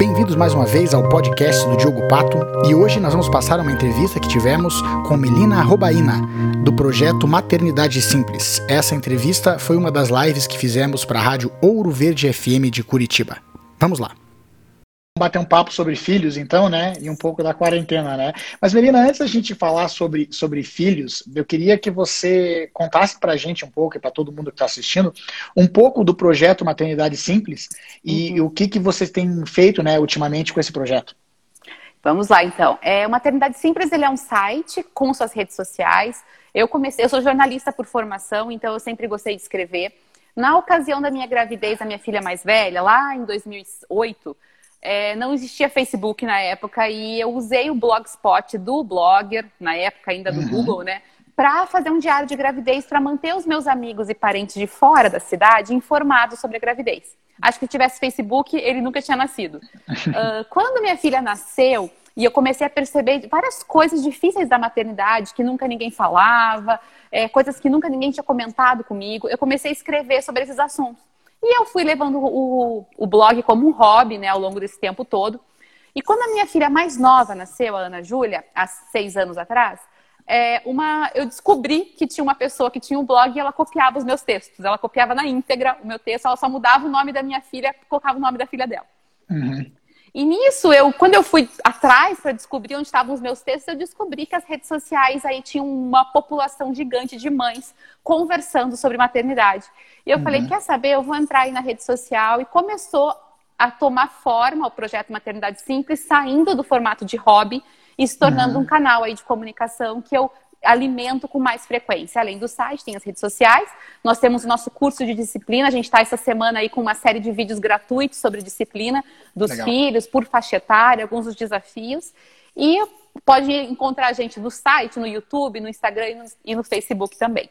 Bem-vindos mais uma vez ao podcast do Diogo Pato e hoje nós vamos passar uma entrevista que tivemos com Melina Robaina, do projeto Maternidade Simples. Essa entrevista foi uma das lives que fizemos para a rádio Ouro Verde FM de Curitiba. Vamos lá bater um papo sobre filhos, então, né? E um pouco da quarentena, né? Mas, Melina, antes da gente falar sobre, sobre filhos, eu queria que você contasse para a gente um pouco, e para todo mundo que está assistindo, um pouco do projeto Maternidade Simples e, uhum. o que, que vocês têm feito, né, ultimamente com esse projeto. Vamos lá, então. É, o Maternidade Simples ele é um site com suas redes sociais. Eu comecei, eu sou jornalista por formação, então eu sempre gostei de escrever. Na ocasião da minha gravidez, da minha filha mais velha, lá em 2008, é, não existia Facebook na época e eu usei o blogspot do blogger, na época ainda do uhum. Google, né? Para fazer um diário de gravidez, para manter os meus amigos e parentes de fora da cidade informados sobre a gravidez. Acho que se tivesse Facebook, ele nunca tinha nascido. Uh, quando minha filha nasceu, e eu comecei a perceber várias coisas difíceis da maternidade que nunca ninguém falava, é, coisas que nunca ninguém tinha comentado comigo, eu comecei a escrever sobre esses assuntos. E eu fui levando o, o blog como um hobby, né, ao longo desse tempo todo. E quando a minha filha mais nova nasceu, a Ana Júlia, há seis anos atrás, é, uma, eu descobri que tinha uma pessoa que tinha um blog e ela copiava os meus textos. Ela copiava na íntegra o meu texto, ela só mudava o nome da minha filha, colocava o nome da filha dela. Uhum. E nisso, eu, quando eu fui atrás para descobrir onde estavam os meus textos, eu descobri que as redes sociais aí tinham uma população gigante de mães conversando sobre maternidade. E eu uhum. falei, quer saber? Eu vou entrar aí na rede social e começou a tomar forma o projeto Maternidade Simples, saindo do formato de hobby e se tornando uhum. um canal aí de comunicação que eu alimento com mais frequência. Além do site, tem as redes sociais. Nós temos o nosso curso de disciplina. A gente está essa semana aí com uma série de vídeos gratuitos sobre disciplina dos Legal. filhos, por faixa etária, alguns dos desafios. E pode encontrar a gente no site, no YouTube, no Instagram e no, e no Facebook também.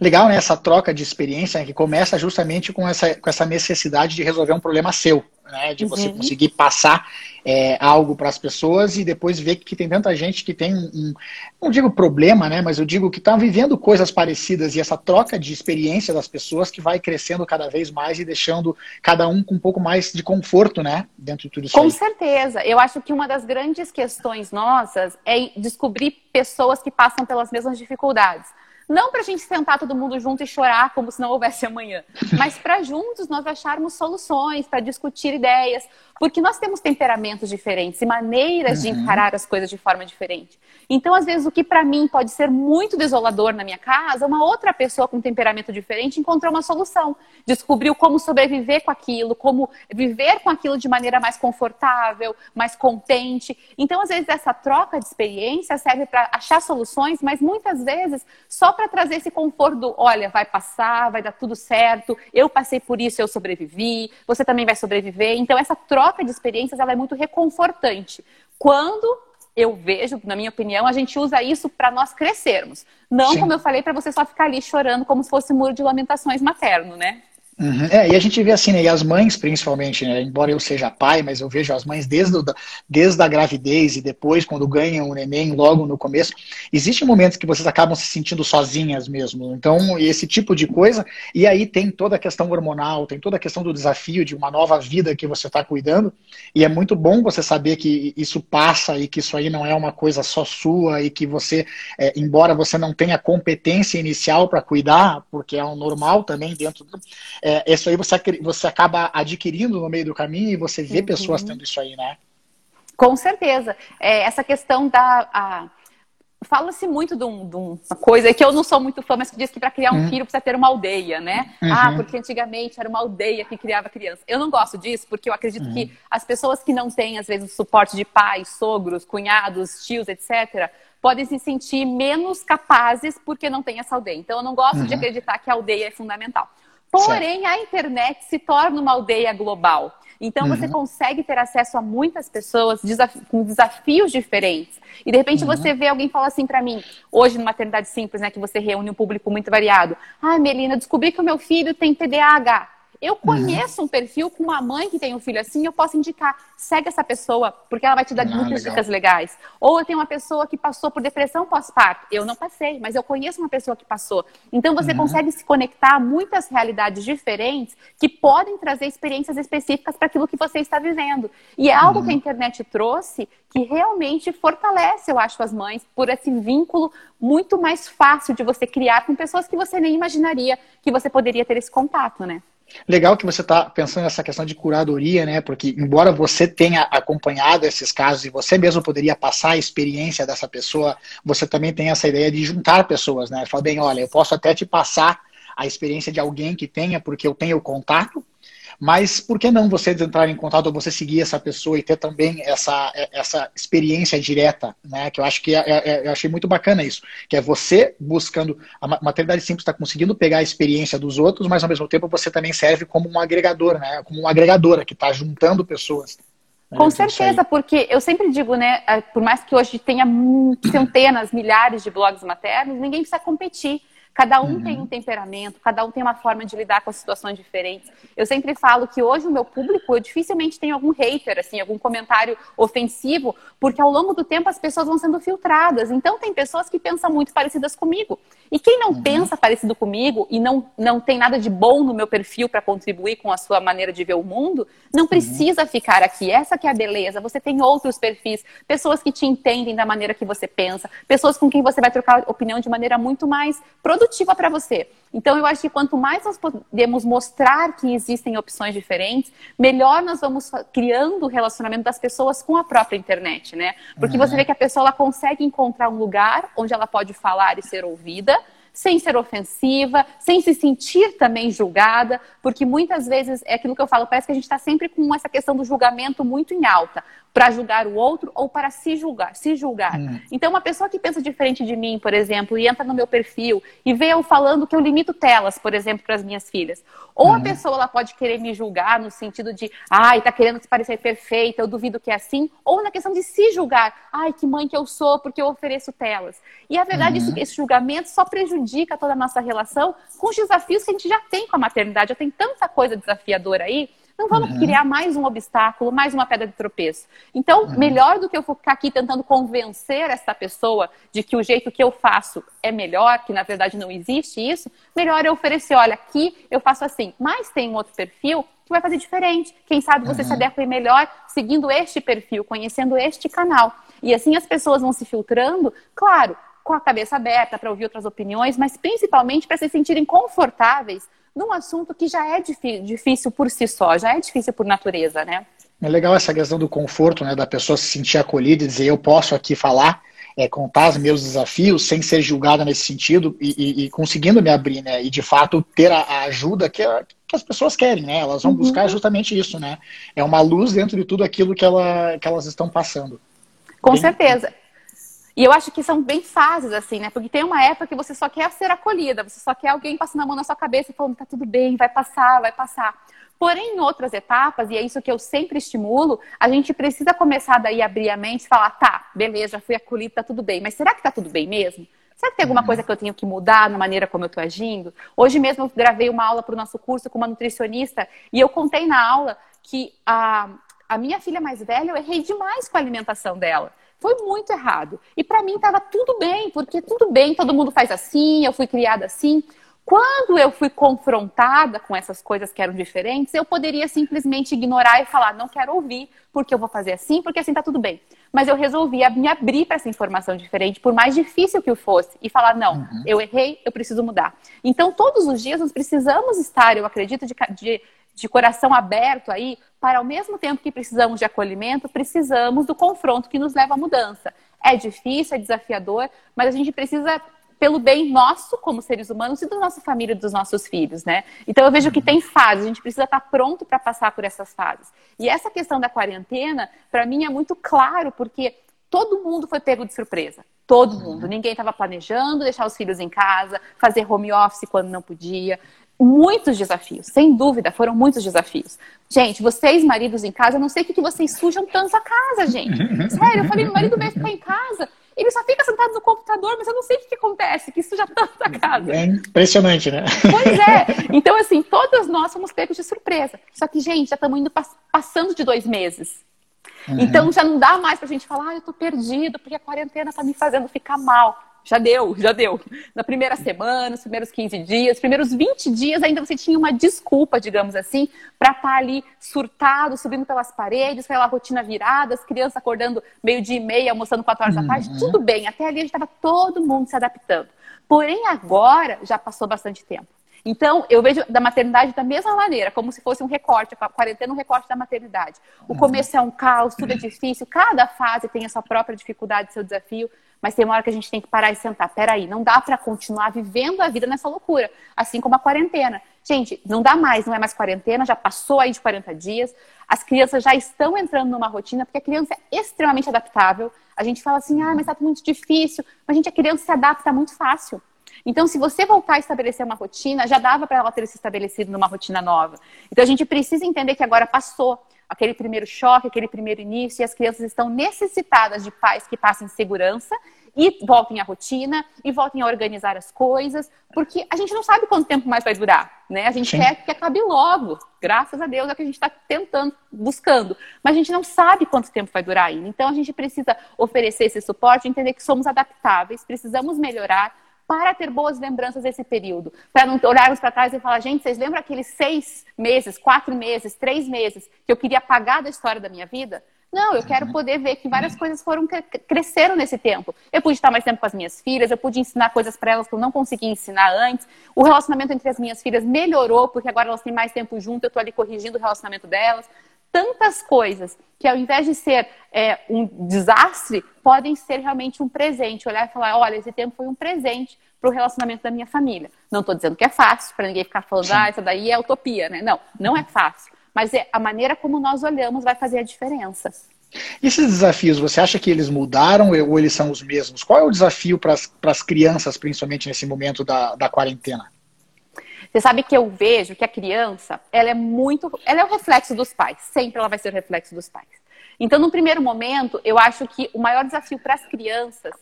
Legal, né? Essa troca de experiência que começa justamente com essa, com essa necessidade de resolver um problema seu né? De você uhum. conseguir passar é, algo para as pessoas e depois ver que tem tanta gente que tem um, não digo problema, né? Mas eu digo que está vivendo coisas parecidas e essa troca de experiência das pessoas que vai crescendo cada vez mais e deixando cada um com um pouco mais de conforto, né? Dentro de tudo isso. Com aí. certeza. Eu acho que uma das grandes questões nossas é descobrir pessoas que passam pelas mesmas dificuldades. Não para a gente sentar todo mundo junto e chorar como se não houvesse amanhã, mas para juntos nós acharmos soluções, para discutir ideias, porque nós temos temperamentos diferentes e maneiras uhum. de encarar as coisas de forma diferente. Então, às vezes, o que para mim pode ser muito desolador na minha casa, uma outra pessoa com temperamento diferente encontrou uma solução, descobriu como sobreviver com aquilo, como viver com aquilo de maneira mais confortável, mais contente. Então, às vezes, essa troca de experiência serve para achar soluções, mas muitas vezes só para trazer esse conforto do, olha, vai passar, vai dar tudo certo, eu passei por isso, eu sobrevivi, você também vai sobreviver. Então, essa troca de experiências ela é muito reconfortante. Quando eu vejo, na minha opinião, a gente usa isso para nós crescermos. Não, Sim. como eu falei, para você só ficar ali chorando como se fosse um muro de lamentações materno, né? Uhum. É, e a gente vê assim, né, e as mães principalmente, né, embora eu seja pai, mas eu vejo as mães desde, o, desde a gravidez e depois, quando ganham o neném, logo no começo, existem momentos que vocês acabam se sentindo sozinhas mesmo. Então, esse tipo de coisa, e aí tem toda a questão hormonal, tem toda a questão do desafio de uma nova vida que você está cuidando, e é muito bom você saber que isso passa e que isso aí não é uma coisa só sua e que você, é, embora você não tenha competência inicial para cuidar, porque é o normal também dentro do é, isso aí você, você acaba adquirindo no meio do caminho e você vê uhum. pessoas tendo isso aí, né? Com certeza. É, essa questão da. Fala-se muito de, um, de, uma coisa que eu não sou muito fã, mas que diz que para criar um uhum. filho precisa ter uma aldeia, né? Uhum. Ah, porque antigamente era uma aldeia que criava criança. Eu não gosto disso, porque eu acredito uhum. que as pessoas que não têm, às vezes, o suporte de pais, sogros, cunhados, tios, etc., podem se sentir menos capazes porque não tem essa aldeia. Então, eu não gosto de uhum. acreditar que a aldeia é fundamental. Porém, certo. a internet se torna uma aldeia global. Então, uhum. você consegue ter acesso a muitas pessoas desaf com desafios diferentes. E, de repente, uhum. você vê alguém falar assim para mim, hoje, numa maternidade simples, né, que você reúne um público muito variado. Ah, Melina, descobri que o meu filho tem TDAH. Eu uhum. conheço uhum. um perfil com uma mãe que tem um filho assim, eu posso indicar, segue essa pessoa, porque ela vai te dar ah, muitas legal. dicas legais. Ou eu tenho uma pessoa que passou por depressão pós-parto. Eu não passei, mas eu conheço uma pessoa que passou. Então você uhum. consegue se conectar a muitas realidades diferentes que podem trazer experiências específicas para aquilo que você está vivendo. E é algo uhum. que a internet trouxe que realmente fortalece, eu acho, as mães por esse vínculo muito mais fácil de você criar com pessoas que você nem imaginaria que você poderia ter esse contato, né? Legal que você está pensando nessa questão de curadoria, né? Porque, embora você tenha acompanhado esses casos e você mesmo poderia passar a experiência dessa pessoa, você também tem essa ideia de juntar pessoas, né? Fala bem, olha, eu posso até te passar a experiência de alguém que tenha, porque eu tenho contato, mas por que não você entrar em contato ou você seguir essa pessoa e ter também essa, essa experiência direta, né? Que eu acho que é, é, é eu achei muito bacana isso, que é você buscando a maternidade simples está conseguindo pegar a experiência dos outros, mas ao mesmo tempo você também serve como um agregador, né? Como uma agregadora que está juntando pessoas. Né? Com certeza, porque eu sempre digo, né? Por mais que hoje tenha centenas, milhares de blogs maternos, ninguém precisa competir. Cada um uhum. tem um temperamento, cada um tem uma forma de lidar com as situações diferentes. Eu sempre falo que hoje o meu público, eu dificilmente tenho algum hater, assim, algum comentário ofensivo, porque ao longo do tempo as pessoas vão sendo filtradas. Então tem pessoas que pensam muito parecidas comigo. E quem não uhum. pensa parecido comigo e não, não tem nada de bom no meu perfil para contribuir com a sua maneira de ver o mundo, não uhum. precisa uhum. ficar aqui. Essa que é a beleza. Você tem outros perfis, pessoas que te entendem da maneira que você pensa, pessoas com quem você vai trocar opinião de maneira muito mais produtiva produtiva para você. Então, eu acho que quanto mais nós podemos mostrar que existem opções diferentes, melhor nós vamos criando o relacionamento das pessoas com a própria internet, né? Porque uhum. você vê que a pessoa ela consegue encontrar um lugar onde ela pode falar e ser ouvida, sem ser ofensiva, sem se sentir também julgada, porque muitas vezes é aquilo que eu falo, parece que a gente está sempre com essa questão do julgamento muito em alta para julgar o outro ou para se julgar, se julgar. Hum. Então, uma pessoa que pensa diferente de mim, por exemplo, e entra no meu perfil e vê eu falando que eu limito telas, por exemplo, para as minhas filhas. Ou a uhum. pessoa ela pode querer me julgar no sentido de, ai, tá querendo se parecer perfeita, eu duvido que é assim, ou na questão de se julgar, ai, que mãe que eu sou porque eu ofereço telas. E a verdade, uhum. esse, esse julgamento só prejudica toda a nossa relação com os desafios que a gente já tem com a maternidade. Já tem tanta coisa desafiadora aí não vamos uhum. criar mais um obstáculo, mais uma pedra de tropeço. Então, uhum. melhor do que eu ficar aqui tentando convencer essa pessoa de que o jeito que eu faço é melhor, que na verdade não existe isso, melhor eu oferecer, olha, aqui eu faço assim, mas tem um outro perfil que vai fazer diferente. Quem sabe você uhum. se adequa melhor seguindo este perfil, conhecendo este canal. E assim as pessoas vão se filtrando, claro, com a cabeça aberta para ouvir outras opiniões, mas principalmente para se sentirem confortáveis num assunto que já é difícil por si só, já é difícil por natureza, né? É legal essa questão do conforto, né, da pessoa se sentir acolhida e dizer eu posso aqui falar, é, contar os meus desafios sem ser julgada nesse sentido e, e, e conseguindo me abrir, né, e de fato ter a, a ajuda que, que, as pessoas querem, né, elas vão uhum. buscar justamente isso, né, é uma luz dentro de tudo aquilo que, ela, que elas estão passando. Com Bem... certeza. E eu acho que são bem fases, assim, né? Porque tem uma época que você só quer ser acolhida, você só quer alguém passando a mão na sua cabeça e falando, tá tudo bem, vai passar, vai passar. Porém, em outras etapas, e é isso que eu sempre estimulo, a gente precisa começar daí a abrir a mente e falar, tá, beleza, fui acolhida, tá tudo bem, mas será que tá tudo bem mesmo? Será que tem alguma uhum. coisa que eu tenho que mudar na maneira como eu estou agindo? Hoje mesmo eu gravei uma aula para o nosso curso com uma nutricionista e eu contei na aula que a, a minha filha mais velha, eu errei demais com a alimentação dela. Foi muito errado. E para mim estava tudo bem, porque tudo bem, todo mundo faz assim, eu fui criada assim. Quando eu fui confrontada com essas coisas que eram diferentes, eu poderia simplesmente ignorar e falar, não quero ouvir, porque eu vou fazer assim, porque assim tá tudo bem. Mas eu resolvi me abrir para essa informação diferente, por mais difícil que o fosse, e falar, não, uhum. eu errei, eu preciso mudar. Então, todos os dias nós precisamos estar, eu acredito, de, de de coração aberto aí, para ao mesmo tempo que precisamos de acolhimento, precisamos do confronto que nos leva à mudança. É difícil, é desafiador, mas a gente precisa pelo bem nosso como seres humanos e da nossa família dos nossos filhos, né? Então eu vejo que tem fases, a gente precisa estar pronto para passar por essas fases. E essa questão da quarentena, para mim é muito claro, porque todo mundo foi pego de surpresa. Todo mundo. Ninguém estava planejando deixar os filhos em casa, fazer home office quando não podia muitos desafios, sem dúvida, foram muitos desafios. Gente, vocês, maridos em casa, eu não sei o que, que vocês sujam tanto a casa, gente. Sério, eu falei, meu marido vai ficar em casa. Ele só fica sentado no computador, mas eu não sei o que, que acontece, que já tá na casa. É impressionante, né? Pois é. Então, assim, todos nós somos pegos de surpresa. Só que, gente, já estamos indo passando de dois meses. Uhum. Então já não dá mais pra gente falar, ah, eu tô perdido, porque a quarentena tá me fazendo ficar mal. Já deu, já deu. Na primeira semana, os primeiros 15 dias, os primeiros 20 dias, ainda você tinha uma desculpa, digamos assim, para estar tá ali surtado, subindo pelas paredes, aquela rotina virada, as crianças acordando meio-dia e meia, almoçando 4 horas uhum. da tarde. Tudo bem, até ali a gente estava todo mundo se adaptando. Porém, agora já passou bastante tempo. Então, eu vejo da maternidade da mesma maneira, como se fosse um recorte, a quarentena um recorte da maternidade. O uhum. começo é um caos, tudo é difícil, cada fase tem a sua própria dificuldade, seu desafio, mas tem uma hora que a gente tem que parar e sentar. Peraí, não dá para continuar vivendo a vida nessa loucura, assim como a quarentena. Gente, não dá mais, não é mais quarentena, já passou aí de 40 dias, as crianças já estão entrando numa rotina, porque a criança é extremamente adaptável. A gente fala assim, ah, mas tá muito difícil, mas gente, a criança se adapta muito fácil. Então, se você voltar a estabelecer uma rotina, já dava para ela ter se estabelecido numa rotina nova. Então, a gente precisa entender que agora passou aquele primeiro choque, aquele primeiro início, e as crianças estão necessitadas de pais que passem segurança e voltem à rotina e voltem a organizar as coisas, porque a gente não sabe quanto tempo mais vai durar, né? A gente Sim. quer que acabe logo, graças a Deus é o que a gente está tentando, buscando, mas a gente não sabe quanto tempo vai durar ainda. Então a gente precisa oferecer esse suporte, entender que somos adaptáveis, precisamos melhorar, para ter boas lembranças desse período. Para não olharmos para trás e falar, gente, vocês lembram aqueles seis meses, quatro meses, três meses que eu queria apagar da história da minha vida? Não, eu quero poder ver que várias coisas foram cresceram nesse tempo. Eu pude estar mais tempo com as minhas filhas, eu pude ensinar coisas para elas que eu não conseguia ensinar antes. O relacionamento entre as minhas filhas melhorou, porque agora elas têm mais tempo junto, eu estou ali corrigindo o relacionamento delas tantas coisas que, ao invés de ser é, um desastre, podem ser realmente um presente. Olhar e falar: olha, esse tempo foi um presente para o relacionamento da minha família. Não estou dizendo que é fácil, para ninguém ficar falando, ah, isso daí é utopia, né? Não, não é fácil. Mas é, a maneira como nós olhamos vai fazer a diferença. Esses desafios, você acha que eles mudaram ou eles são os mesmos? Qual é o desafio para as crianças, principalmente nesse momento da, da quarentena? Você sabe que eu vejo que a criança, ela é muito, ela é o reflexo dos pais, sempre ela vai ser o reflexo dos pais. Então, no primeiro momento, eu acho que o maior desafio para as crianças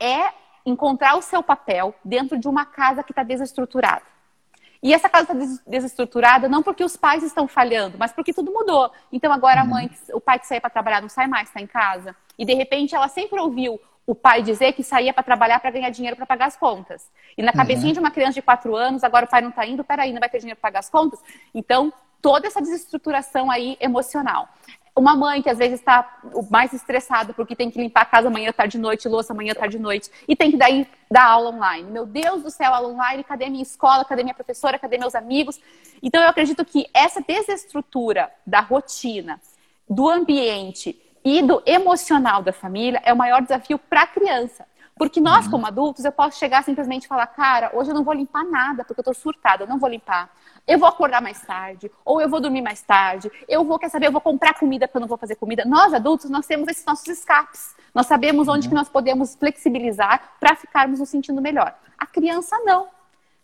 é encontrar o seu papel dentro de uma casa que está desestruturada. E essa casa está desestruturada não porque os pais estão falhando, mas porque tudo mudou. Então agora a mãe, o pai que saía para trabalhar não sai mais, está em casa. E de repente ela sempre ouviu o pai dizer que saía para trabalhar para ganhar dinheiro para pagar as contas. E na cabecinha uhum. de uma criança de 4 anos, agora o pai não está indo, peraí, não vai ter dinheiro para pagar as contas? Então, toda essa desestruturação aí emocional. Uma mãe que às vezes está mais estressada porque tem que limpar a casa amanhã, tarde, noite, louça amanhã, tarde, noite, e tem que daí dar aula online. Meu Deus do céu, aula online, cadê minha escola, cadê minha professora, cadê meus amigos? Então eu acredito que essa desestrutura da rotina, do ambiente e do emocional da família é o maior desafio para a criança. Porque nós, uhum. como adultos, eu posso chegar simplesmente e falar, cara, hoje eu não vou limpar nada, porque eu estou surtada, eu não vou limpar. Eu vou acordar mais tarde, ou eu vou dormir mais tarde, eu vou, quer saber, eu vou comprar comida porque eu não vou fazer comida. Nós, adultos, nós temos esses nossos escapes. Nós sabemos onde uhum. que nós podemos flexibilizar para ficarmos nos sentindo melhor. A criança não.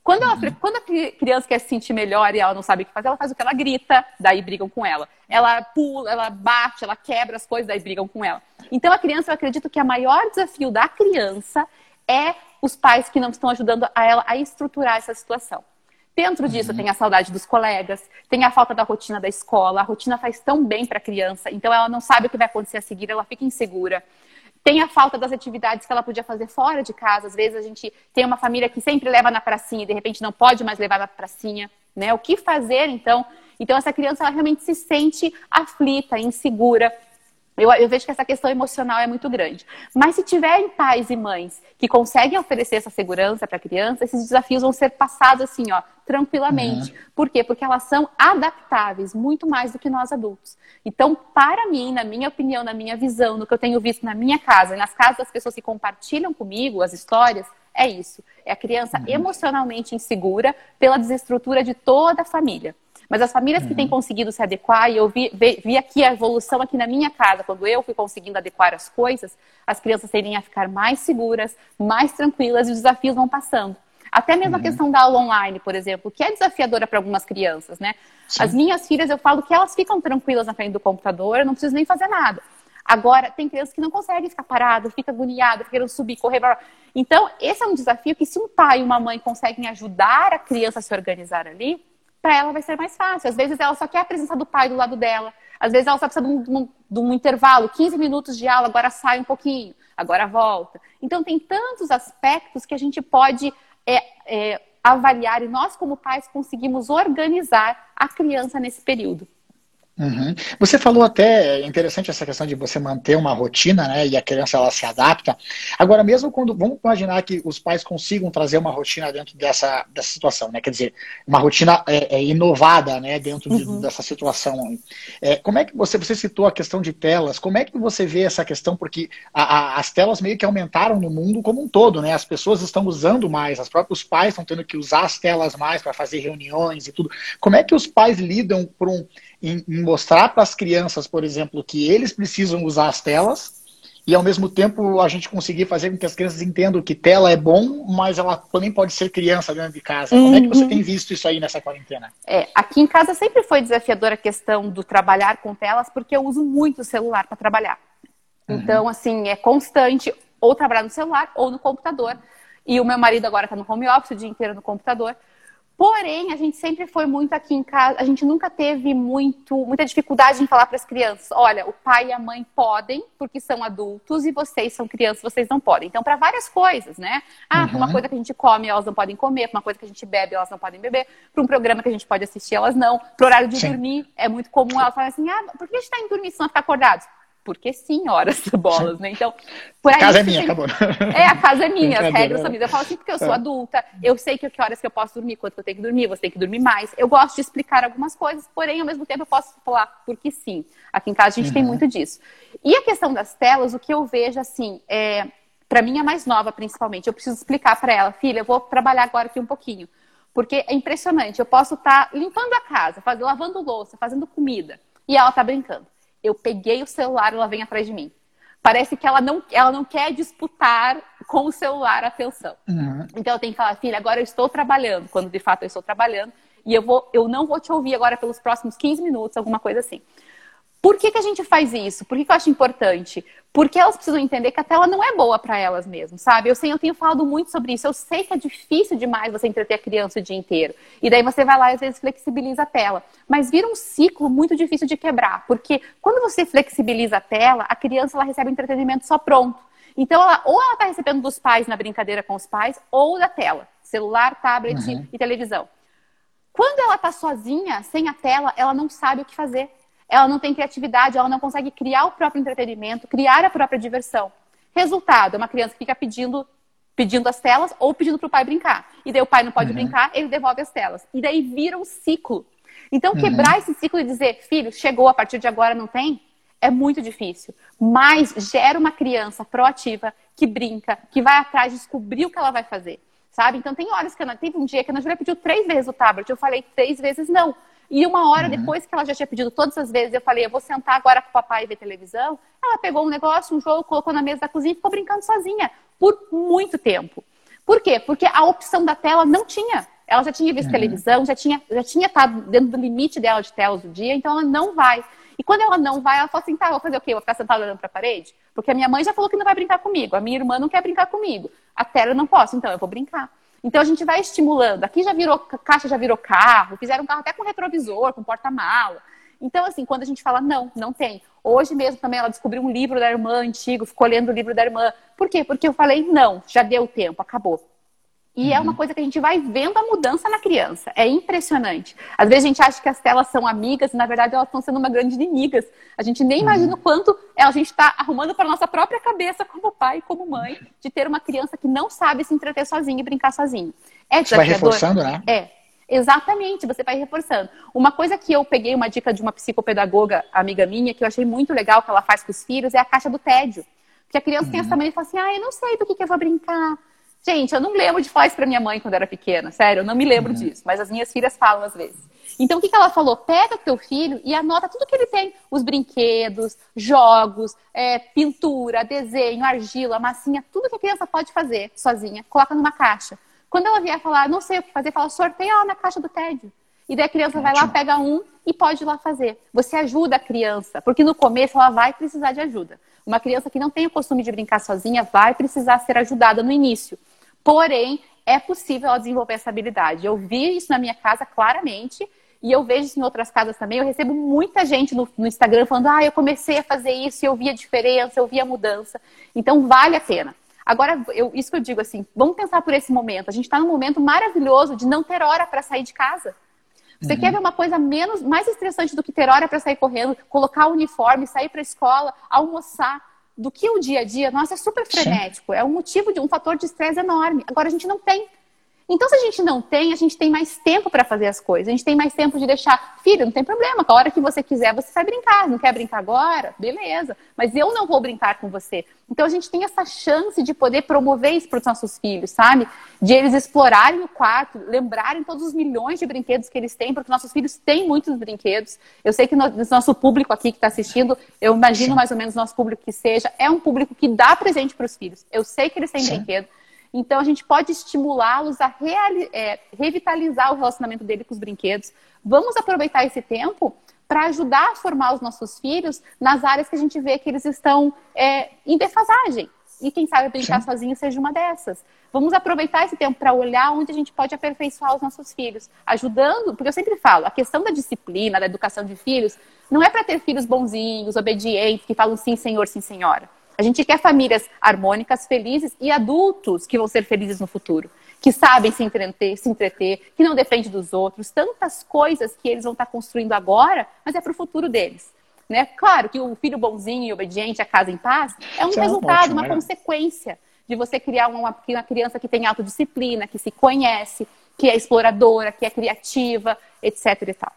Quando, ela, uhum. quando a criança quer se sentir melhor e ela não sabe o que fazer, ela faz o que ela grita, daí brigam com ela. Ela pula, ela bate, ela quebra as coisas, daí brigam com ela. Então a criança, eu acredito que o maior desafio da criança é os pais que não estão ajudando a ela a estruturar essa situação. Dentro disso, uhum. tem a saudade dos colegas, tem a falta da rotina da escola. A rotina faz tão bem para a criança, então ela não sabe o que vai acontecer a seguir, ela fica insegura. Tem a falta das atividades que ela podia fazer fora de casa. Às vezes a gente tem uma família que sempre leva na pracinha e de repente não pode mais levar na pracinha, né? O que fazer então? Então essa criança ela realmente se sente aflita, insegura. Eu, eu, vejo que essa questão emocional é muito grande. Mas se tiverem pais e mães que conseguem oferecer essa segurança para a criança, esses desafios vão ser passados assim, ó, tranquilamente. Uhum. Por quê? Porque elas são adaptáveis muito mais do que nós adultos. Então, para mim, na minha opinião, na minha visão, no que eu tenho visto na minha casa, nas casas das pessoas que compartilham comigo as histórias, é isso. É a criança uhum. emocionalmente insegura pela desestrutura de toda a família. Mas as famílias que têm uhum. conseguido se adequar, e eu vi, vi, aqui a evolução aqui na minha casa, quando eu fui conseguindo adequar as coisas, as crianças tendem a ficar mais seguras, mais tranquilas e os desafios vão passando. Até mesmo uhum. a questão da aula online, por exemplo, que é desafiadora para algumas crianças, né? Sim. As minhas filhas, eu falo que elas ficam tranquilas na frente do computador, eu não preciso nem fazer nada. Agora, tem crianças que não conseguem ficar parado, fica agoniado, querendo subir, correr. Blá, blá. Então, esse é um desafio que se um pai e uma mãe conseguem ajudar a criança a se organizar ali, para ela vai ser mais fácil. Às vezes ela só quer a presença do pai do lado dela. Às vezes ela só precisa de um, de um, intervalo, 15 minutos de aula, agora sai um pouquinho, agora volta. Então, tem tantos aspectos que a gente pode é, é, avaliar e nós, como pais, conseguimos organizar a criança nesse período. Uhum. Você falou até, é interessante essa questão de você manter uma rotina, né, e a criança ela se adapta. Agora, mesmo quando, vamos imaginar que os pais consigam trazer uma rotina dentro dessa, dessa situação, né, quer dizer, uma rotina é, é inovada, né, dentro de, uhum. dessa situação. É, como é que você, você citou a questão de telas, como é que você vê essa questão, porque a, a, as telas meio que aumentaram no mundo como um todo, né, as pessoas estão usando mais, os próprios pais estão tendo que usar as telas mais para fazer reuniões e tudo. Como é que os pais lidam por um em, em mostrar para as crianças, por exemplo, que eles precisam usar as telas e ao mesmo tempo a gente conseguir fazer com que as crianças entendam que tela é bom, mas ela também pode ser criança dentro de casa. Uhum. Como é que você uhum. tem visto isso aí nessa quarentena? É, aqui em casa sempre foi desafiadora a questão do trabalhar com telas, porque eu uso muito o celular para trabalhar. Uhum. Então, assim, é constante ou trabalhar no celular ou no computador. E o meu marido agora está no home office o dia inteiro no computador. Porém, a gente sempre foi muito aqui em casa, a gente nunca teve muito, muita dificuldade em falar para as crianças: olha, o pai e a mãe podem, porque são adultos, e vocês são crianças, vocês não podem. Então, para várias coisas, né? Ah, uhum. uma coisa que a gente come, elas não podem comer, para uma coisa que a gente bebe, elas não podem beber, para um programa que a gente pode assistir, elas não. Para horário de Sim. dormir, é muito comum elas falarem assim: ah, por que a gente está em dormir se não ficar acordados? Porque sim, horas bolas, né? Então, por aí. A casa é minha, acabou. É, a casa é minha, as regras são minhas. Eu falo assim porque eu sou é. adulta, eu sei que, que horas que eu posso dormir, quanto que eu tenho que dormir, você tem que dormir mais. Eu gosto de explicar algumas coisas, porém, ao mesmo tempo, eu posso falar porque sim. Aqui em casa a gente uhum. tem muito disso. E a questão das telas, o que eu vejo, assim, é. Para mim, a mais nova, principalmente, eu preciso explicar para ela, filha, eu vou trabalhar agora aqui um pouquinho. Porque é impressionante, eu posso estar tá limpando a casa, faz, lavando louça, fazendo comida, e ela tá brincando eu peguei o celular e ela vem atrás de mim. Parece que ela não, ela não quer disputar com o celular a atenção. Uhum. Então eu tenho que falar, filha, agora eu estou trabalhando, quando de fato eu estou trabalhando, e eu, vou, eu não vou te ouvir agora pelos próximos 15 minutos, alguma coisa assim. Por que, que a gente faz isso? Por que, que eu acho importante? Porque elas precisam entender que a tela não é boa para elas mesmas, sabe? Eu sei, eu tenho falado muito sobre isso. Eu sei que é difícil demais você entreter a criança o dia inteiro. E daí você vai lá e às vezes flexibiliza a tela. Mas vira um ciclo muito difícil de quebrar. Porque quando você flexibiliza a tela, a criança ela recebe o entretenimento só pronto. Então, ela, ou ela está recebendo dos pais na brincadeira com os pais, ou da tela. Celular, tablet uhum. e televisão. Quando ela está sozinha, sem a tela, ela não sabe o que fazer ela não tem criatividade, ela não consegue criar o próprio entretenimento, criar a própria diversão. Resultado, é uma criança que fica pedindo, pedindo as telas ou pedindo para o pai brincar. E daí o pai não pode uhum. brincar, ele devolve as telas. E daí vira um ciclo. Então, uhum. quebrar esse ciclo e dizer, filho, chegou, a partir de agora não tem, é muito difícil. Mas gera uma criança proativa, que brinca, que vai atrás, descobrir o que ela vai fazer. Sabe? Então, tem horas que a Ana, teve um dia que a Ana Júlia pediu três vezes o tablet. Eu falei três vezes não. E uma hora uhum. depois que ela já tinha pedido todas as vezes, eu falei, eu vou sentar agora com o papai e ver televisão. Ela pegou um negócio, um jogo, colocou na mesa da cozinha e ficou brincando sozinha por muito tempo. Por quê? Porque a opção da tela não tinha. Ela já tinha visto uhum. televisão, já tinha, já tinha estado dentro do limite dela de telas do dia, então ela não vai. E quando ela não vai, ela fala assim, tá, vou fazer o quê? Vou ficar sentada olhando para a parede? Porque a minha mãe já falou que não vai brincar comigo, a minha irmã não quer brincar comigo. A tela eu não posso, então eu vou brincar. Então a gente vai estimulando. Aqui já virou, caixa já virou carro, fizeram um carro até com retrovisor, com porta-mala. Então, assim, quando a gente fala, não, não tem. Hoje mesmo também ela descobriu um livro da irmã antigo, ficou lendo o livro da irmã. Por quê? Porque eu falei, não, já deu tempo, acabou. E uhum. é uma uhum. coisa que a gente vai vendo a mudança na criança. É impressionante. Às vezes a gente acha que as telas são amigas, e na verdade elas estão sendo uma grande inimigas. A gente nem uhum. imagina o quanto a gente está arrumando para nossa própria cabeça, como pai e como mãe, de ter uma criança que não sabe se entreter sozinha e brincar sozinho. É Você vai reforçando, né? É. Exatamente, você vai reforçando. Uma coisa que eu peguei uma dica de uma psicopedagoga amiga minha, que eu achei muito legal que ela faz com os filhos, é a caixa do tédio. Porque a criança uhum. tem essa mãe e fala assim: ah, eu não sei do que, que eu vou brincar. Gente, eu não lembro de falar isso pra minha mãe quando era pequena, sério, eu não me lembro uhum. disso, mas as minhas filhas falam às vezes. Então, o que, que ela falou? Pega teu filho e anota tudo que ele tem: os brinquedos, jogos, é, pintura, desenho, argila, massinha, tudo que a criança pode fazer sozinha, coloca numa caixa. Quando ela vier falar, não sei o que fazer, fala, sorteia lá na caixa do tédio. E daí a criança Ótimo. vai lá, pega um e pode ir lá fazer. Você ajuda a criança, porque no começo ela vai precisar de ajuda. Uma criança que não tem o costume de brincar sozinha vai precisar ser ajudada no início. Porém, é possível ela desenvolver essa habilidade. Eu vi isso na minha casa claramente e eu vejo isso em outras casas também. Eu recebo muita gente no, no Instagram falando: ah, eu comecei a fazer isso e eu vi a diferença, eu vi a mudança. Então, vale a pena. Agora, eu, isso que eu digo assim, vamos pensar por esse momento. A gente está num momento maravilhoso de não ter hora para sair de casa. Você uhum. quer ver uma coisa menos, mais estressante do que ter hora para sair correndo, colocar o uniforme, sair para a escola, almoçar, do que o dia a dia? Nossa, é super frenético. É um motivo de um fator de estresse enorme. Agora a gente não tem. Então, se a gente não tem, a gente tem mais tempo para fazer as coisas. A gente tem mais tempo de deixar, filho, não tem problema, a hora que você quiser, você vai brincar. Não quer brincar agora? Beleza. Mas eu não vou brincar com você. Então, a gente tem essa chance de poder promover isso para os nossos filhos, sabe? De eles explorarem o quarto, lembrarem todos os milhões de brinquedos que eles têm, porque nossos filhos têm muitos brinquedos. Eu sei que no, nosso público aqui que está assistindo, eu imagino mais ou menos nosso público que seja, é um público que dá presente para os filhos. Eu sei que eles têm Sim. brinquedo então, a gente pode estimulá-los a é, revitalizar o relacionamento dele com os brinquedos. Vamos aproveitar esse tempo para ajudar a formar os nossos filhos nas áreas que a gente vê que eles estão é, em defasagem. E quem sabe brincar Sim. sozinho seja uma dessas. Vamos aproveitar esse tempo para olhar onde a gente pode aperfeiçoar os nossos filhos, ajudando, porque eu sempre falo, a questão da disciplina, da educação de filhos, não é para ter filhos bonzinhos, obedientes, que falam sim, senhor, sim, senhora. A gente quer famílias harmônicas, felizes e adultos que vão ser felizes no futuro, que sabem se entreter, se entreter, que não dependem dos outros, tantas coisas que eles vão estar construindo agora, mas é para o futuro deles. Né? Claro que o filho bonzinho e obediente, a casa em paz, é um Isso resultado, é ótimo, uma é. consequência de você criar uma, uma criança que tem autodisciplina, que se conhece, que é exploradora, que é criativa, etc. e tal.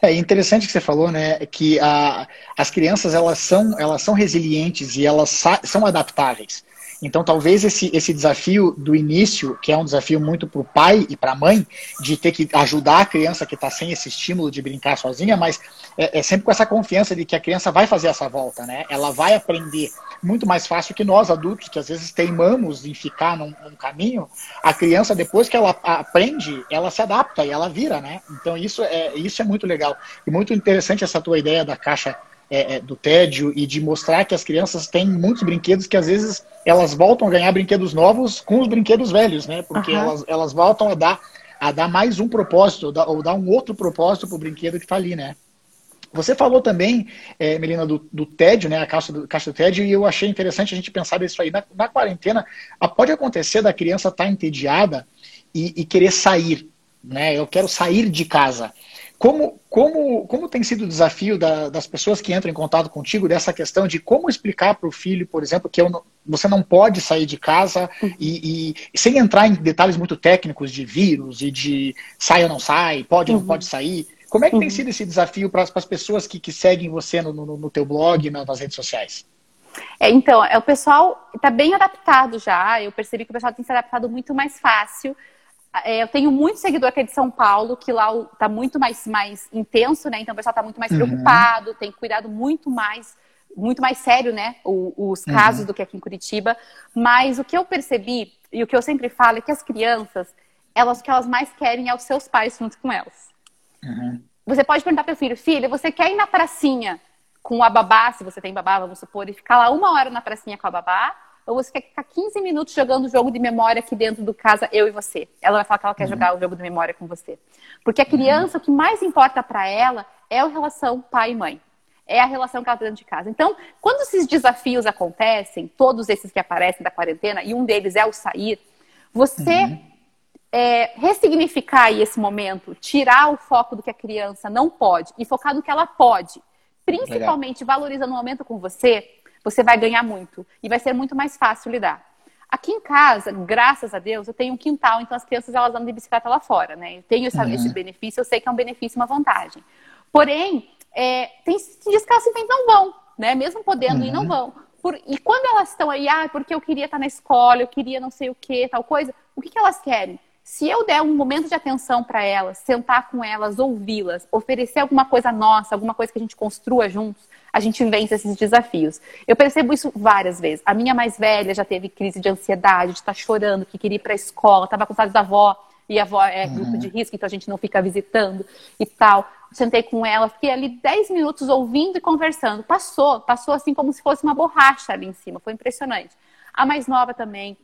É interessante que você falou, né, que a, as crianças elas são, elas são resilientes e elas são adaptáveis. Então, talvez esse, esse desafio do início, que é um desafio muito para o pai e para a mãe, de ter que ajudar a criança que está sem esse estímulo de brincar sozinha, mas é, é, sempre com essa confiança de que a criança vai fazer essa volta, né? Ela vai aprender muito mais fácil que nós adultos, que às vezes teimamos em ficar num, num caminho. A criança, depois que ela aprende, ela se adapta e ela vira, né? Então, isso é, isso é muito legal. E muito interessante essa tua ideia da caixa é, é, do tédio e de mostrar que as crianças têm muitos brinquedos que às vezes elas voltam a ganhar brinquedos novos com os brinquedos velhos, né? Porque uhum. elas, elas voltam a dar, a dar mais um propósito, ou dar, ou dar um outro propósito para o brinquedo que está ali, né? Você falou também, é, Melina, do, do tédio, né? A caixa do, caixa do tédio, e eu achei interessante a gente pensar nisso aí. Na, na quarentena, pode acontecer da criança estar tá entediada e, e querer sair, né? Eu quero sair de casa. Como, como, como tem sido o desafio da, das pessoas que entram em contato contigo dessa questão de como explicar para o filho, por exemplo, que não, você não pode sair de casa e, e, sem entrar em detalhes muito técnicos de vírus e de sai ou não sai, pode ou não uhum. pode sair. Como é que uhum. tem sido esse desafio para as pessoas que, que seguem você no, no, no teu blog, nas redes sociais? É, então, é, o pessoal está bem adaptado já. Eu percebi que o pessoal tem se adaptado muito mais fácil eu tenho muito seguidor aqui de São Paulo, que lá está muito mais, mais intenso, né? Então o pessoal está muito mais uhum. preocupado, tem cuidado muito mais, muito mais sério, né? O, os uhum. casos uhum. do que aqui em Curitiba. Mas o que eu percebi, e o que eu sempre falo, é que as crianças, elas o que elas mais querem é os seus pais junto com elas. Uhum. Você pode perguntar para o filho, filha, você quer ir na pracinha com a babá, se você tem babá, vamos supor, e ficar lá uma hora na pracinha com a babá? Ou você quer ficar 15 minutos jogando o jogo de memória aqui dentro do casa, eu e você. Ela vai falar que ela quer uhum. jogar o jogo de memória com você. Porque a criança, uhum. o que mais importa para ela é a relação pai e mãe. É a relação que ela tem dentro de casa. Então, quando esses desafios acontecem, todos esses que aparecem da quarentena, e um deles é o sair, você uhum. é, ressignificar esse momento, tirar o foco do que a criança não pode e focar no que ela pode, principalmente Legal. valorizando o momento com você, você vai ganhar muito e vai ser muito mais fácil lidar. Aqui em casa, graças a Deus, eu tenho um quintal, então as crianças elas andam de bicicleta lá fora, né? Eu tenho essa, uhum. esse benefício, eu sei que é um benefício, uma vantagem. Porém, é, tem dias que elas simplesmente não vão, né? Mesmo podendo uhum. ir, não uhum. vão. Por, e quando elas estão aí, ah, porque eu queria estar na escola, eu queria não sei o que, tal coisa, o que, que elas querem? Se eu der um momento de atenção para elas, sentar com elas, ouvi-las, oferecer alguma coisa nossa, alguma coisa que a gente construa juntos, a gente vence esses desafios. Eu percebo isso várias vezes. A minha mais velha já teve crise de ansiedade, de estar chorando, que queria ir para a escola, estava com saudade da avó. e a avó é grupo uhum. de risco, então a gente não fica visitando e tal. Sentei com ela, fiquei ali 10 minutos ouvindo e conversando. Passou, passou assim como se fosse uma borracha ali em cima, foi impressionante. A mais nova também,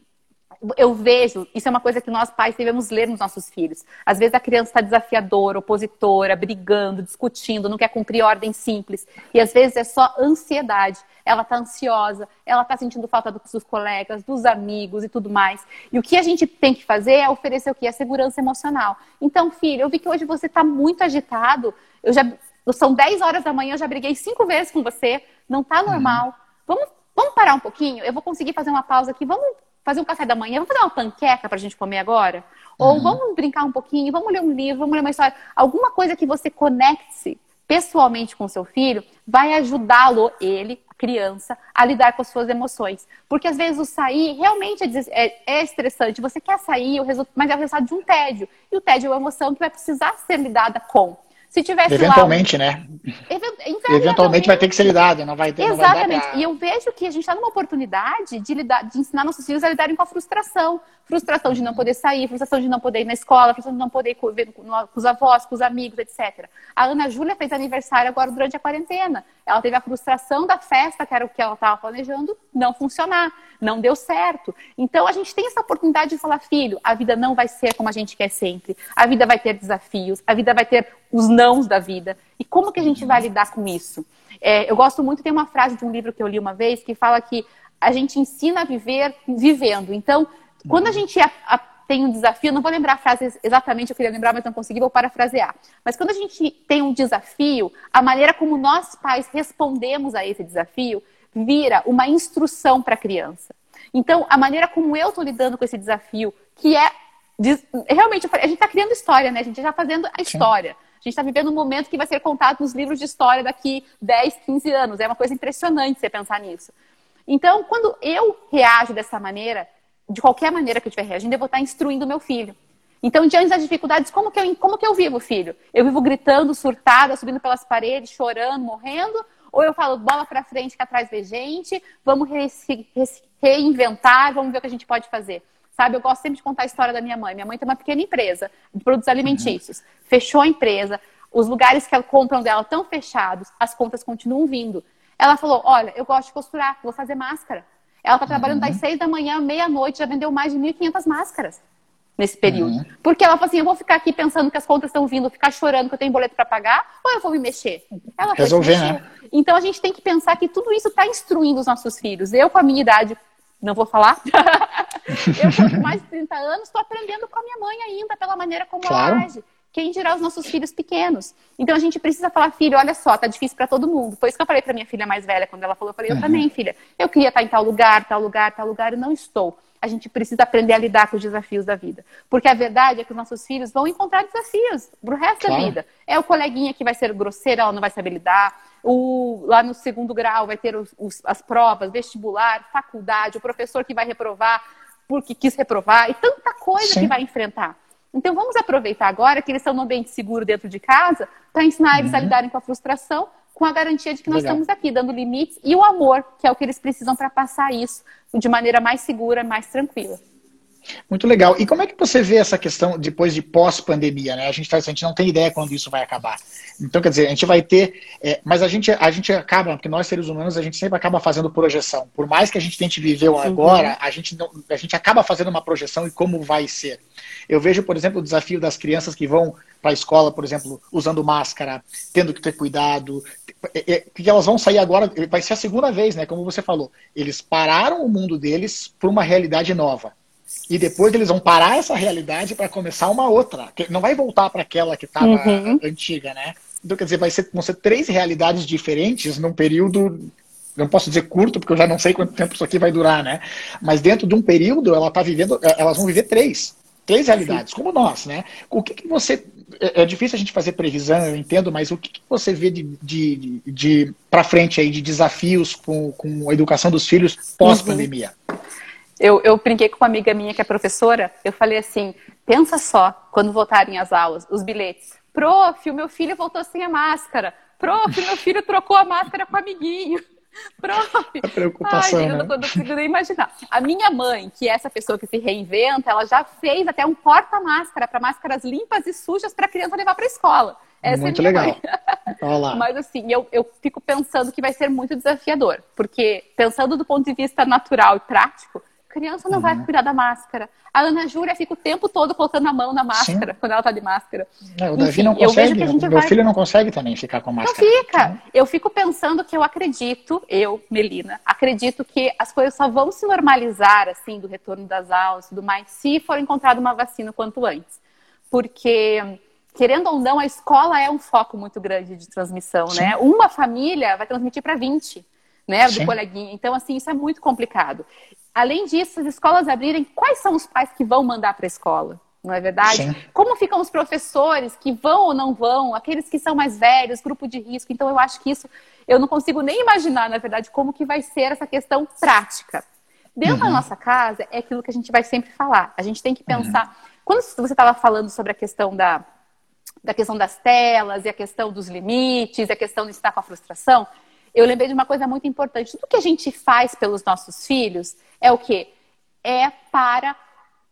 eu vejo, isso é uma coisa que nós pais devemos ler nos nossos filhos. Às vezes a criança está desafiadora, opositora, brigando, discutindo, não quer cumprir ordem simples. E às vezes é só ansiedade. Ela está ansiosa, ela está sentindo falta dos colegas, dos amigos e tudo mais. E o que a gente tem que fazer é oferecer o que? A segurança emocional. Então, filho, eu vi que hoje você está muito agitado. Eu já, são 10 horas da manhã, eu já briguei cinco vezes com você. Não está normal. Uhum. Vamos, vamos parar um pouquinho? Eu vou conseguir fazer uma pausa aqui. Vamos fazer um café da manhã, vamos fazer uma panqueca para a gente comer agora? Ou uhum. vamos brincar um pouquinho, vamos ler um livro, vamos ler uma história. Alguma coisa que você conecte pessoalmente com seu filho vai ajudá-lo, ele, a criança, a lidar com as suas emoções. Porque às vezes o sair realmente é, é, é estressante. Você quer sair, mas é o resultado de um tédio. E o tédio é uma emoção que vai precisar ser lidada com. Se tivesse Eventualmente, lá, né? Eventualmente vai ter que ser lidado, não vai ter. Exatamente. Vai pra... E eu vejo que a gente está numa oportunidade de, lidar, de ensinar nossos filhos a lidarem com a frustração. Frustração de não poder sair, frustração de não poder ir na escola, frustração de não poder ir com os avós, com os amigos, etc. A Ana Júlia fez aniversário agora durante a quarentena. Ela teve a frustração da festa, que era o que ela estava planejando, não funcionar, não deu certo. Então a gente tem essa oportunidade de falar, filho, a vida não vai ser como a gente quer sempre. A vida vai ter desafios, a vida vai ter os nãos da vida. E como que a gente vai lidar com isso? É, eu gosto muito, tem uma frase de um livro que eu li uma vez que fala que a gente ensina a viver vivendo. Então, quando a gente a, a, tem um desafio, não vou lembrar a frase exatamente, eu queria lembrar, mas não consegui, vou parafrasear. Mas quando a gente tem um desafio, a maneira como nós pais respondemos a esse desafio vira uma instrução para a criança. Então, a maneira como eu estou lidando com esse desafio, que é realmente, a gente está criando história, né? A gente está fazendo a história. Sim. A gente está vivendo um momento que vai ser contado nos livros de história daqui 10, 15 anos. É uma coisa impressionante você pensar nisso. Então, quando eu reajo dessa maneira, de qualquer maneira que eu estiver reagindo, eu vou estar instruindo meu filho. Então, diante das dificuldades, como que eu, como que eu vivo, filho? Eu vivo gritando, surtada, subindo pelas paredes, chorando, morrendo? Ou eu falo, bola para frente que atrás vem gente, vamos re reinventar, vamos ver o que a gente pode fazer. Sabe, eu gosto sempre de contar a história da minha mãe. Minha mãe tem uma pequena empresa de produtos alimentícios. Uhum. Fechou a empresa, os lugares que ela compram dela estão fechados, as contas continuam vindo. Ela falou: Olha, eu gosto de costurar, vou fazer máscara. Ela está trabalhando uhum. das seis da manhã meia-noite, já vendeu mais de 1.500 máscaras nesse período. Uhum. Porque ela falou assim: eu vou ficar aqui pensando que as contas estão vindo, ficar chorando que eu tenho boleto para pagar, ou eu vou me mexer? Ela Resolver, né? Então a gente tem que pensar que tudo isso está instruindo os nossos filhos. Eu, com a minha idade, não vou falar. eu, com mais de 30 anos, estou aprendendo com a minha mãe ainda, pela maneira como claro. ela age. Quem dirá os nossos filhos pequenos? Então a gente precisa falar, filho, olha só, tá difícil para todo mundo. Foi isso que eu falei para minha filha mais velha quando ela falou. Eu falei, eu uhum. também, filha. Eu queria estar em tal lugar, tal lugar, tal lugar, e não estou. A gente precisa aprender a lidar com os desafios da vida. Porque a verdade é que os nossos filhos vão encontrar desafios pro resto claro. da vida. É o coleguinha que vai ser grosseiro, ela não vai saber lidar. O, lá no segundo grau vai ter os, os, as provas, vestibular, faculdade, o professor que vai reprovar porque quis reprovar, e tanta coisa Sim. que vai enfrentar. Então vamos aproveitar agora que eles estão no ambiente seguro dentro de casa para ensinar eles uhum. a lidarem com a frustração, com a garantia de que nós Legal. estamos aqui dando limites e o amor, que é o que eles precisam para passar isso de maneira mais segura, mais tranquila. Muito legal. E como é que você vê essa questão depois de pós-pandemia? Né? A, gente faz, a gente não tem ideia quando isso vai acabar. Então, quer dizer, a gente vai ter. É, mas a gente, a gente acaba, porque nós seres humanos, a gente sempre acaba fazendo projeção. Por mais que a gente tente viver o agora, uhum. a, gente não, a gente acaba fazendo uma projeção e como vai ser. Eu vejo, por exemplo, o desafio das crianças que vão para a escola, por exemplo, usando máscara, tendo que ter cuidado, é, é, que elas vão sair agora, vai ser a segunda vez, né? Como você falou. Eles pararam o mundo deles para uma realidade nova. E depois eles vão parar essa realidade para começar uma outra. Que não vai voltar para aquela que estava uhum. antiga, né? Então, quer dizer, vai ser, vão ser três realidades diferentes num período. Não posso dizer curto, porque eu já não sei quanto tempo isso aqui vai durar, né? Mas dentro de um período, ela tá vivendo, é, elas vão viver três. Três realidades, Sim. como nós, né? O que, que você. É, é, difícil a gente fazer previsão, eu entendo, mas o que, que você vê de, de, de, de para frente aí de desafios com, com a educação dos filhos pós-pandemia? Uhum. Eu, eu brinquei com uma amiga minha que é professora, eu falei assim, pensa só, quando voltarem as aulas, os bilhetes. Prof, o meu filho voltou sem a máscara. Prof, meu filho trocou a máscara com o amiguinho. Prof. A preocupação. Ai, né? eu não, consigo nem imaginar. A minha mãe, que é essa pessoa que se reinventa, ela já fez até um porta-máscara para máscaras limpas e sujas para a criança levar para a escola. Essa é muito é legal. Mas assim, eu, eu fico pensando que vai ser muito desafiador, porque pensando do ponto de vista natural e prático, criança não uhum. vai cuidar da máscara. A Ana Júlia fica o tempo todo colocando a mão na máscara, Sim. quando ela tá de máscara. É, o Davi Enfim, não consegue, meu vai... filho não consegue também ficar com máscara. Não fica. Eu fico pensando que eu acredito, eu, Melina, acredito que as coisas só vão se normalizar, assim, do retorno das aulas e tudo mais, se for encontrada uma vacina quanto antes. Porque querendo ou não, a escola é um foco muito grande de transmissão, Sim. né? Uma família vai transmitir para 20, né, do Sim. coleguinha. Então, assim, isso é muito complicado. Além disso, as escolas abrirem, quais são os pais que vão mandar para a escola? Não é verdade? Sim. Como ficam os professores que vão ou não vão, aqueles que são mais velhos, grupo de risco. Então, eu acho que isso, eu não consigo nem imaginar, na verdade, como que vai ser essa questão prática. Dentro uhum. da nossa casa, é aquilo que a gente vai sempre falar. A gente tem que pensar. Uhum. Quando você estava falando sobre a questão da, da questão das telas e a questão dos limites, e a questão de estar com a frustração, eu lembrei de uma coisa muito importante. Tudo que a gente faz pelos nossos filhos é o quê? É para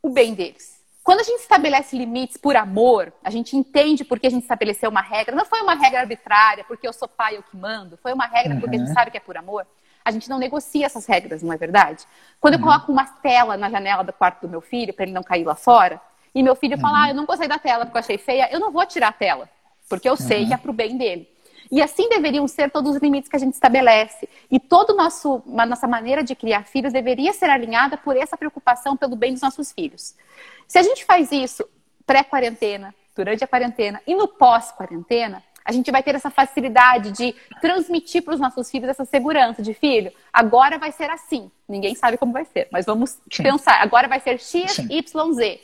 o bem deles. Quando a gente estabelece limites por amor, a gente entende por que a gente estabeleceu uma regra. Não foi uma regra arbitrária, porque eu sou pai, eu que mando. Foi uma regra uhum. porque a gente uhum. sabe que é por amor. A gente não negocia essas regras, não é verdade? Quando uhum. eu coloco uma tela na janela do quarto do meu filho, para ele não cair lá fora, e meu filho uhum. fala, ah, eu não gostei da tela porque eu achei feia, eu não vou tirar a tela, porque eu sei que é para o bem dele. E assim deveriam ser todos os limites que a gente estabelece. E toda a nossa maneira de criar filhos deveria ser alinhada por essa preocupação pelo bem dos nossos filhos. Se a gente faz isso pré-quarentena, durante a quarentena e no pós-quarentena, a gente vai ter essa facilidade de transmitir para os nossos filhos essa segurança de filho. Agora vai ser assim. Ninguém sabe como vai ser, mas vamos Sim. pensar. Agora vai ser X, Sim. Y, Z.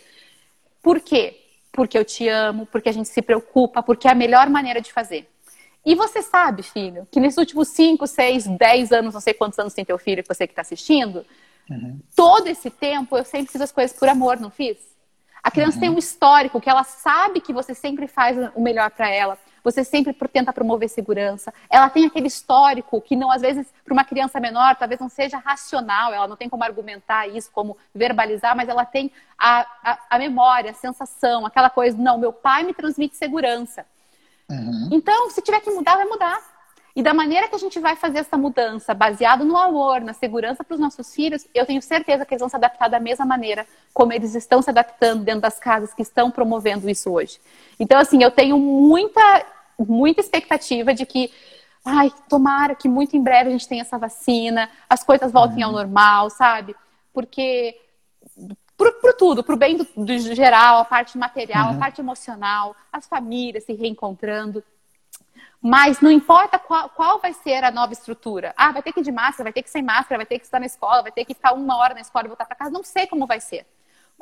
Por quê? Porque eu te amo, porque a gente se preocupa, porque é a melhor maneira de fazer. E você sabe, filho, que nesses últimos 5, 6, 10 anos, não sei quantos anos tem teu filho, você que está assistindo, uhum. todo esse tempo eu sempre fiz as coisas por amor, não fiz? A criança uhum. tem um histórico que ela sabe que você sempre faz o melhor para ela, você sempre tenta promover segurança. Ela tem aquele histórico que não, às vezes, para uma criança menor, talvez não seja racional, ela não tem como argumentar isso, como verbalizar, mas ela tem a, a, a memória, a sensação, aquela coisa, não, meu pai me transmite segurança. Uhum. Então, se tiver que mudar, vai mudar. E da maneira que a gente vai fazer essa mudança, baseado no amor, na segurança para os nossos filhos, eu tenho certeza que eles vão se adaptar da mesma maneira como eles estão se adaptando dentro das casas que estão promovendo isso hoje. Então, assim, eu tenho muita, muita expectativa de que, ai, tomara que muito em breve a gente tenha essa vacina, as coisas voltem uhum. ao normal, sabe? Porque por, tudo, para o bem do, do, geral, a parte material, uhum. a parte emocional, as famílias se reencontrando. Mas não importa qual, qual, vai ser a nova estrutura. Ah, vai ter que ir de máscara, vai ter que ir sem máscara, vai ter que estar na escola, vai ter que ficar uma hora na escola e voltar para casa. Não sei como vai ser.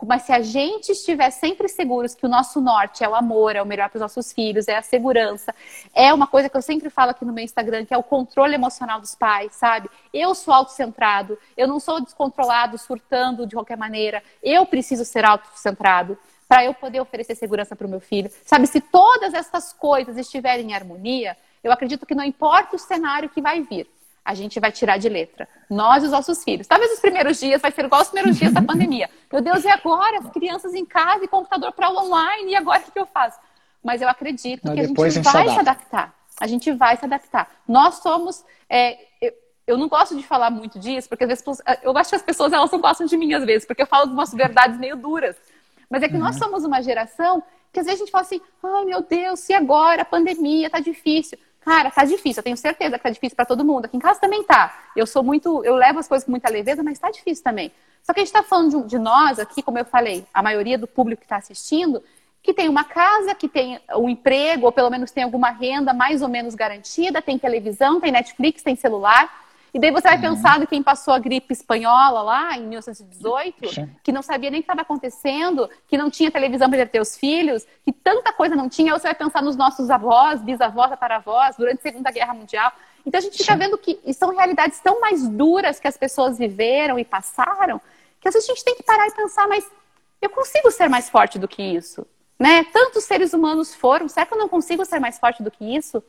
Mas se a gente estiver sempre seguros que o nosso norte é o amor, é o melhor para os nossos filhos, é a segurança, é uma coisa que eu sempre falo aqui no meu Instagram, que é o controle emocional dos pais, sabe? Eu sou autocentrado, eu não sou descontrolado, surtando de qualquer maneira. Eu preciso ser autocentrado para eu poder oferecer segurança para o meu filho. Sabe, se todas essas coisas estiverem em harmonia, eu acredito que não importa o cenário que vai vir, a gente vai tirar de letra. Nós e os nossos filhos. Talvez os primeiros dias vai ser igual os primeiros dias da pandemia. Meu Deus, e agora? As crianças em casa e computador para online, e agora o que eu faço? Mas eu acredito Mas que a gente vai se adaptar. A gente vai se adaptar. Nós somos. É, eu, eu, não gosto de falar muito disso, porque às vezes eu acho que as pessoas elas não gostam de mim às vezes, porque eu falo algumas verdades meio duras. Mas é que uhum. nós somos uma geração que às vezes a gente fala assim: ai meu Deus, e agora? A pandemia tá difícil. Cara, tá difícil, eu tenho certeza que tá difícil para todo mundo. Aqui em casa também tá. Eu sou muito, eu levo as coisas com muita leveza, mas tá difícil também. Só que a gente está falando de, de, nós aqui, como eu falei, a maioria do público que está assistindo, que tem uma casa, que tem um emprego, ou pelo menos tem alguma renda mais ou menos garantida, tem televisão, tem Netflix, tem celular. E daí você vai uhum. pensar em quem passou a gripe espanhola lá em 1918, Sim. que não sabia nem o que estava acontecendo, que não tinha televisão para ter os filhos, que tanta coisa não tinha. Ou você vai pensar nos nossos avós, bisavós, tataravós, durante a Segunda Guerra Mundial. Então a gente fica Sim. vendo que são realidades tão mais duras que as pessoas viveram e passaram, que às vezes a gente tem que parar e pensar, mas eu consigo ser mais forte do que isso? Né? Tantos seres humanos foram, será que eu não consigo ser mais forte do que isso?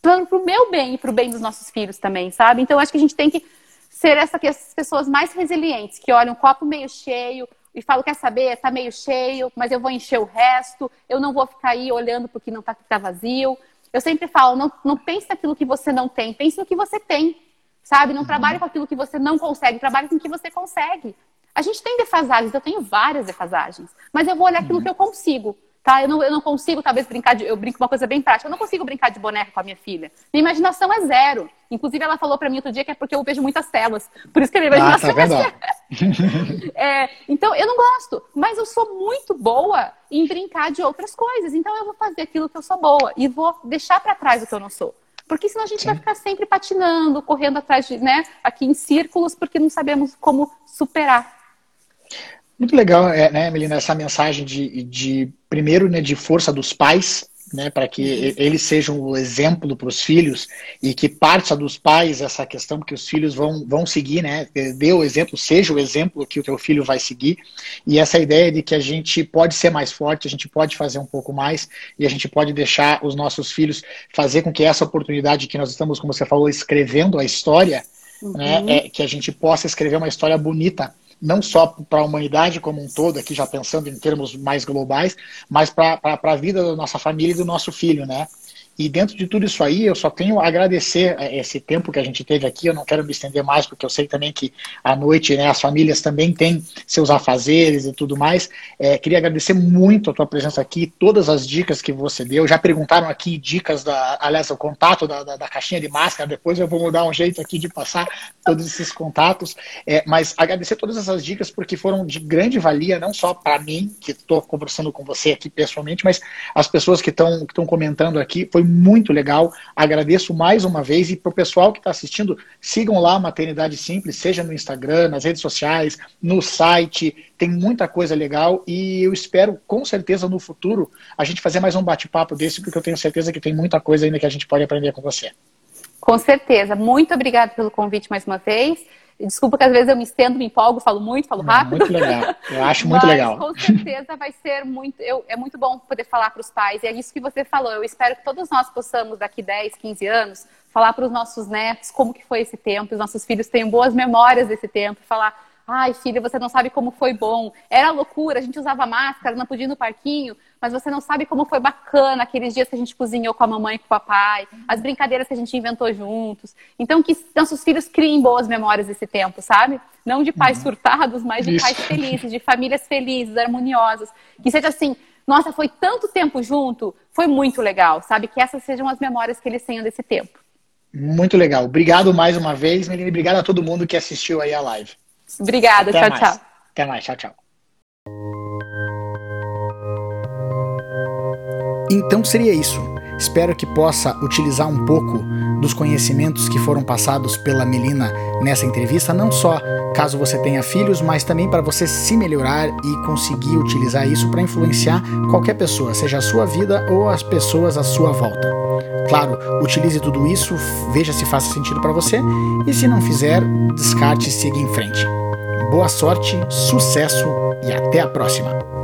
Para o meu bem e para o bem dos nossos filhos também, sabe? Então, acho que a gente tem que ser essa, essas pessoas mais resilientes, que olham o copo meio cheio e falam, quer saber, está meio cheio, mas eu vou encher o resto, eu não vou ficar aí olhando porque não está tá vazio. Eu sempre falo, não, não pense naquilo que você não tem, pense no que você tem, sabe? Não uhum. trabalhe com aquilo que você não consegue, trabalhe com o que você consegue. A gente tem defasagens, eu tenho várias defasagens, mas eu vou olhar aquilo uhum. que eu consigo. Tá? Eu, não, eu não consigo, talvez, brincar de. Eu brinco uma coisa bem prática. Eu não consigo brincar de boneca com a minha filha. Minha imaginação é zero. Inclusive, ela falou para mim outro dia que é porque eu vejo muitas telas. Por isso que a minha imaginação ah, tá é zero. é, então, eu não gosto. Mas eu sou muito boa em brincar de outras coisas. Então, eu vou fazer aquilo que eu sou boa. E vou deixar para trás o que eu não sou. Porque senão a gente Sim. vai ficar sempre patinando, correndo atrás de, né, aqui em círculos, porque não sabemos como superar. Muito legal, é, né, Melina, essa mensagem de, de primeiro, né, de força dos pais, né, para que uhum. eles sejam o exemplo para os filhos e que parta dos pais essa questão que os filhos vão, vão seguir, né, dê o exemplo, seja o exemplo que o teu filho vai seguir e essa ideia de que a gente pode ser mais forte, a gente pode fazer um pouco mais e a gente pode deixar os nossos filhos fazer com que essa oportunidade que nós estamos, como você falou, escrevendo a história, né, uhum. né, é, que a gente possa escrever uma história bonita não só para a humanidade como um todo, aqui já pensando em termos mais globais, mas para a vida da nossa família e do nosso filho, né? E dentro de tudo isso aí, eu só tenho a agradecer é, esse tempo que a gente teve aqui. Eu não quero me estender mais, porque eu sei também que à noite né, as famílias também têm seus afazeres e tudo mais. É, queria agradecer muito a tua presença aqui, todas as dicas que você deu. Já perguntaram aqui dicas, da, aliás, o contato da, da, da caixinha de máscara. Depois eu vou mudar um jeito aqui de passar todos esses contatos. É, mas agradecer todas essas dicas, porque foram de grande valia, não só para mim, que estou conversando com você aqui pessoalmente, mas as pessoas que estão comentando aqui. Foi muito legal. Agradeço mais uma vez e para o pessoal que está assistindo, sigam lá a Maternidade Simples, seja no Instagram, nas redes sociais, no site. Tem muita coisa legal e eu espero, com certeza, no futuro, a gente fazer mais um bate-papo desse, porque eu tenho certeza que tem muita coisa ainda que a gente pode aprender com você. Com certeza. Muito obrigada pelo convite mais uma vez. Desculpa que às vezes eu me estendo, me empolgo, falo muito, falo rápido. Muito legal. Eu acho muito Mas, legal. Com certeza vai ser muito. Eu, é muito bom poder falar para os pais. E é isso que você falou. Eu espero que todos nós possamos, daqui 10, 15 anos, falar para os nossos netos como que foi esse tempo, os nossos filhos tenham boas memórias desse tempo, falar Ai, filha, você não sabe como foi bom. Era loucura, a gente usava máscara, não podia ir no parquinho, mas você não sabe como foi bacana aqueles dias que a gente cozinhou com a mamãe e com o papai, as brincadeiras que a gente inventou juntos. Então, que nossos filhos criem boas memórias desse tempo, sabe? Não de pais uhum. surtados, mas de Isso. pais felizes, de famílias felizes, harmoniosas. Que seja assim, nossa, foi tanto tempo junto, foi muito legal, sabe? Que essas sejam as memórias que eles tenham desse tempo. Muito legal. Obrigado mais uma vez, Melina. Obrigado a todo mundo que assistiu aí a live. Obrigada, Até tchau, mais. tchau. Até mais, tchau, tchau. Então seria isso. Espero que possa utilizar um pouco dos conhecimentos que foram passados pela Melina nessa entrevista, não só caso você tenha filhos, mas também para você se melhorar e conseguir utilizar isso para influenciar qualquer pessoa, seja a sua vida ou as pessoas à sua volta. Claro, utilize tudo isso, veja se faz sentido para você e se não fizer, descarte e siga em frente. Boa sorte, sucesso e até a próxima!